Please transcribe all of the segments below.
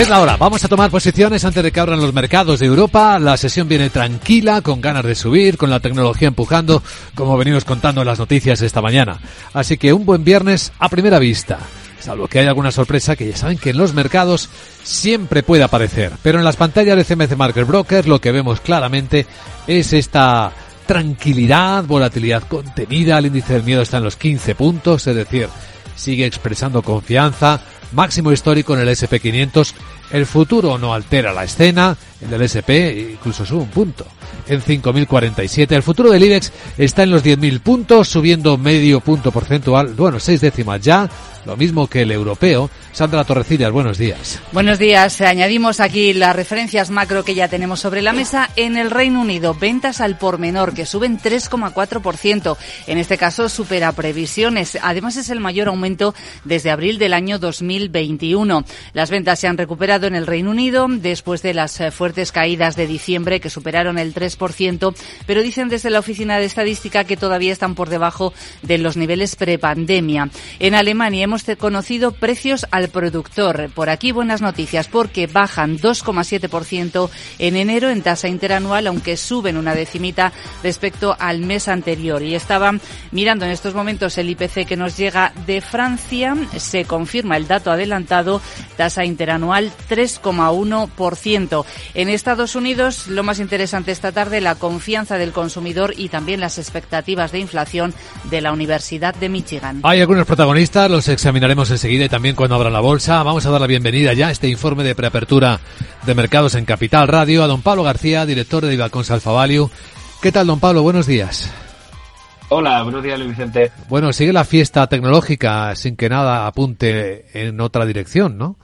Es la hora. Vamos a tomar posiciones antes de que abran los mercados de Europa. La sesión viene tranquila, con ganas de subir, con la tecnología empujando, como venimos contando en las noticias esta mañana. Así que un buen viernes a primera vista. Salvo que haya alguna sorpresa que ya saben que en los mercados siempre puede aparecer. Pero en las pantallas de CMC Market Broker lo que vemos claramente es esta tranquilidad, volatilidad contenida. El índice del miedo está en los 15 puntos, es decir, sigue expresando confianza máximo histórico en el SP500. El futuro no altera la escena, el del SP incluso sube un punto, en 5.047. El futuro del IBEX está en los 10.000 puntos, subiendo medio punto porcentual, bueno, seis décimas ya, lo mismo que el europeo. Sandra Torrecillas, buenos días. Buenos días. Añadimos aquí las referencias macro que ya tenemos sobre la mesa. En el Reino Unido, ventas al por menor que suben 3,4%. En este caso, supera previsiones. Además, es el mayor aumento desde abril del año 2021. Las ventas se han recuperado en el Reino Unido después de las eh, fuertes caídas de diciembre que superaron el 3%, pero dicen desde la Oficina de Estadística que todavía están por debajo de los niveles prepandemia. En Alemania hemos conocido precios al productor. Por aquí buenas noticias porque bajan 2,7% en enero en tasa interanual, aunque suben una decimita respecto al mes anterior. Y estaba mirando en estos momentos el IPC que nos llega de Francia. Se confirma el dato adelantado, tasa interanual 3,1%. En Estados Unidos, lo más interesante esta tarde, la confianza del consumidor y también las expectativas de inflación de la Universidad de Michigan. Hay algunos protagonistas, los examinaremos enseguida y también cuando abra la bolsa. Vamos a dar la bienvenida ya a este informe de preapertura de mercados en Capital Radio a don Pablo García, director de Ibacons Alfa Value. ¿Qué tal, don Pablo? Buenos días. Hola, buenos días, Luis Vicente. Bueno, sigue la fiesta tecnológica sin que nada apunte en otra dirección, ¿no?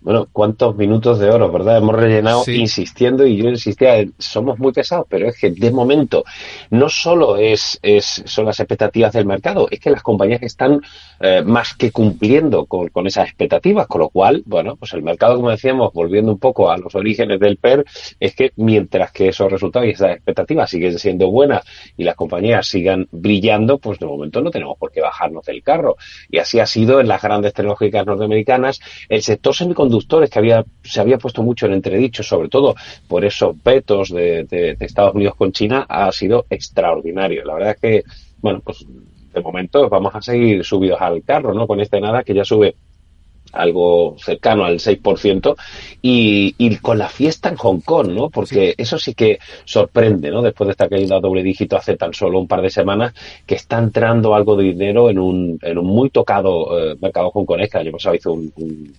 Bueno, cuántos minutos de oro, ¿verdad? Hemos rellenado insistiendo y yo insistía, somos muy pesados, pero es que de momento no solo es, es son las expectativas del mercado, es que las compañías están eh, más que cumpliendo con, con, esas expectativas, con lo cual, bueno, pues el mercado, como decíamos, volviendo un poco a los orígenes del PER, es que mientras que esos resultados y esas expectativas siguen siendo buenas y las compañías sigan brillando, pues de momento no tenemos por qué bajarnos del carro. Y así ha sido en las grandes tecnológicas norteamericanas. El sector semiconductor conductores que había, se había puesto mucho en entredicho, sobre todo por esos vetos de, Estados Unidos con China, ha sido extraordinario. La verdad es que, bueno, pues de momento vamos a seguir subidos al carro, ¿no? Con este nada que ya sube algo cercano al 6%, y, y con la fiesta en Hong Kong, ¿no? Porque eso sí que sorprende, ¿no? Después de estar cayendo a doble dígito hace tan solo un par de semanas, que está entrando algo de dinero en un, en un muy tocado eh, mercado hongkonés, que el año pasado hizo un,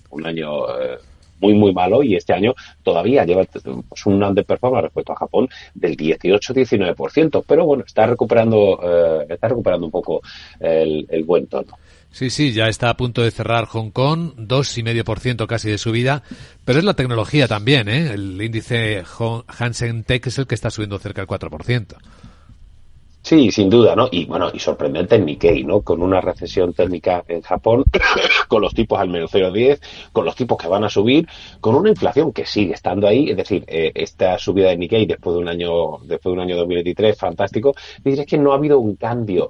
un, año eh, muy, muy malo y este año todavía lleva pues, un underperformance respecto a Japón del 18-19%, pero bueno, está recuperando, eh, está recuperando un poco el, el buen tono. Sí, sí, ya está a punto de cerrar Hong Kong, dos y medio por ciento casi de subida, pero es la tecnología también, ¿eh? El índice Hansen Tech es el que está subiendo cerca del 4%. Sí, sin duda, ¿no? Y bueno, y sorprendente en Nikkei, ¿no? Con una recesión técnica en Japón, con los tipos al menos 0,10, con los tipos que van a subir, con una inflación que sigue estando ahí, es decir, eh, esta subida de Nikkei después de un año, después de un año 2023, fantástico, es que no ha habido un cambio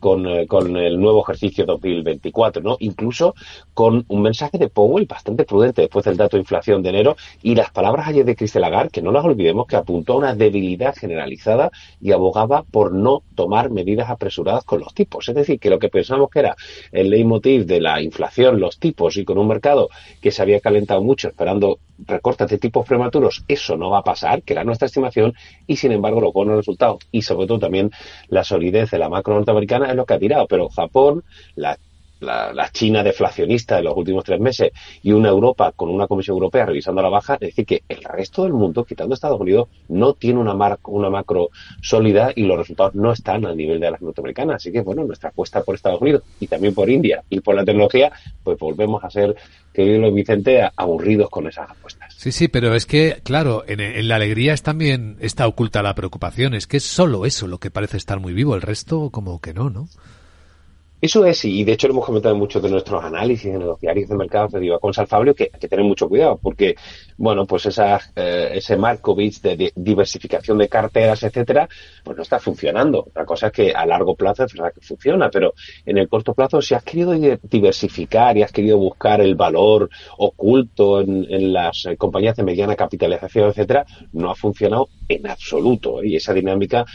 con, eh, con el nuevo ejercicio 2024, ¿no? Incluso con un mensaje de Powell bastante prudente después del dato de inflación de enero y las palabras ayer de Christine Lagarde, que no las olvidemos, que apuntó a una debilidad generalizada y abogaba por no tomar medidas apresuradas con los tipos. Es decir, que lo que pensamos que era el leitmotiv de la inflación, los tipos y con un mercado que se había calentado mucho esperando recortes de tipos prematuros, eso no va a pasar, que era nuestra estimación, y sin embargo los buenos resultados y sobre todo también la solidez de la macro norteamericana es lo que ha tirado. Pero Japón, la la, China deflacionista de los últimos tres meses y una Europa con una Comisión Europea revisando la baja, es decir, que el resto del mundo, quitando Estados Unidos, no tiene una, una macro sólida y los resultados no están al nivel de las norteamericanas. Así que, bueno, nuestra apuesta por Estados Unidos y también por India y por la tecnología, pues volvemos a ser, querido Vicente, aburridos con esas apuestas. Sí, sí, pero es que, claro, en, en la alegría es también está oculta la preocupación. Es que es solo eso lo que parece estar muy vivo, el resto como que no, ¿no? Eso es, y de hecho lo hemos comentado en muchos de nuestros análisis en los diarios de mercado de Diva con Salfabrio, que hay que tener mucho cuidado, porque, bueno, pues esa, eh, ese Markovich de, diversificación de carteras, etcétera, pues no está funcionando. La cosa es que a largo plazo es verdad que funciona, pero en el corto plazo, si has querido diversificar y has querido buscar el valor oculto en, las eh, compañías de mediana capitalización, etcétera, no ha funcionado en absoluto. ¿eh? Y esa dinámica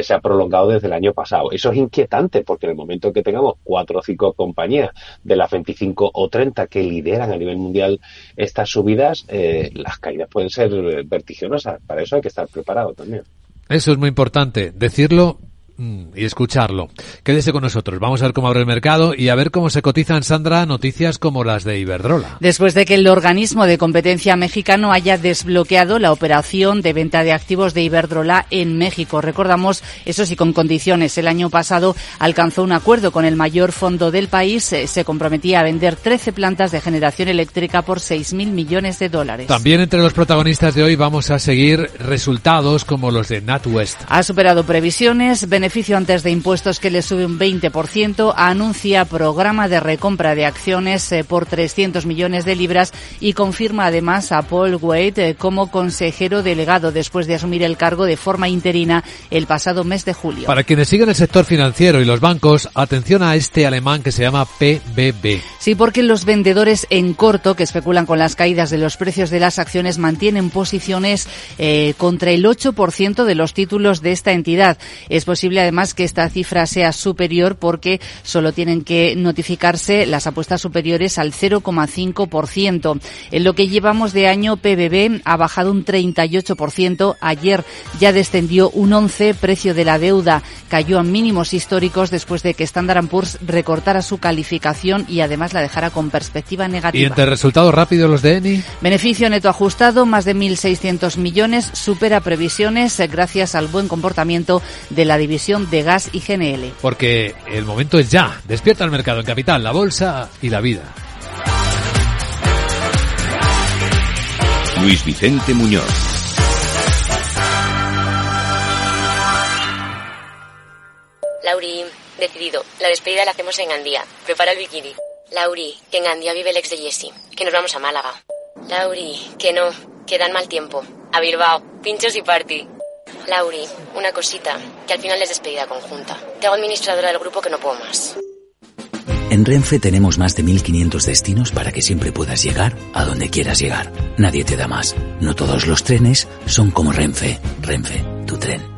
se ha prolongado desde el año pasado. Eso es inquietante porque en el momento que tengamos cuatro o cinco compañías de las 25 o 30 que lideran a nivel mundial estas subidas, eh, las caídas pueden ser vertiginosas. Para eso hay que estar preparado también. Eso es muy importante, decirlo y escucharlo. Quédese con nosotros. Vamos a ver cómo abre el mercado y a ver cómo se cotizan, Sandra, noticias como las de Iberdrola. Después de que el organismo de competencia mexicano haya desbloqueado la operación de venta de activos de Iberdrola en México. Recordamos, eso sí, con condiciones. El año pasado alcanzó un acuerdo con el mayor fondo del país. Eh, se comprometía a vender 13 plantas de generación eléctrica por 6.000 millones de dólares. También entre los protagonistas de hoy vamos a seguir resultados como los de NatWest. Ha superado previsiones, beneficio antes de impuestos que le sube un 20%, anuncia programa de recompra de acciones eh, por 300 millones de libras y confirma además a Paul Wade eh, como consejero delegado después de asumir el cargo de forma interina el pasado mes de julio. Para quienes siguen el sector financiero y los bancos, atención a este alemán que se llama PBB. Sí, porque los vendedores en corto que especulan con las caídas de los precios de las acciones mantienen posiciones eh, contra el 8% de los títulos de esta entidad. Es posible además que esta cifra sea superior porque solo tienen que notificarse las apuestas superiores al 0,5%. En lo que llevamos de año, PBB ha bajado un 38%. Ayer ya descendió un 11%. Precio de la deuda cayó a mínimos históricos después de que Standard Poor's recortara su calificación y además la dejara con perspectiva negativa. ¿Y entre resultados rápidos los de ENI? Beneficio neto ajustado, más de 1.600 millones, supera previsiones eh, gracias al buen comportamiento de la división de gas y GNL. Porque el momento es ya. Despierta el mercado en capital, la bolsa y la vida. Luis Vicente Muñoz. Lauri, decidido. La despedida la hacemos en Gandía. Prepara el bikini. Lauri, que en Gandía vive el ex de Jesse. Que nos vamos a Málaga. Lauri, que no. Que dan mal tiempo. A Bilbao. Pinchos y party. Lauri, una cosita, que al final es despedida conjunta. Te hago administradora del grupo que no puedo más. En Renfe tenemos más de 1500 destinos para que siempre puedas llegar a donde quieras llegar. Nadie te da más. No todos los trenes son como Renfe. Renfe, tu tren.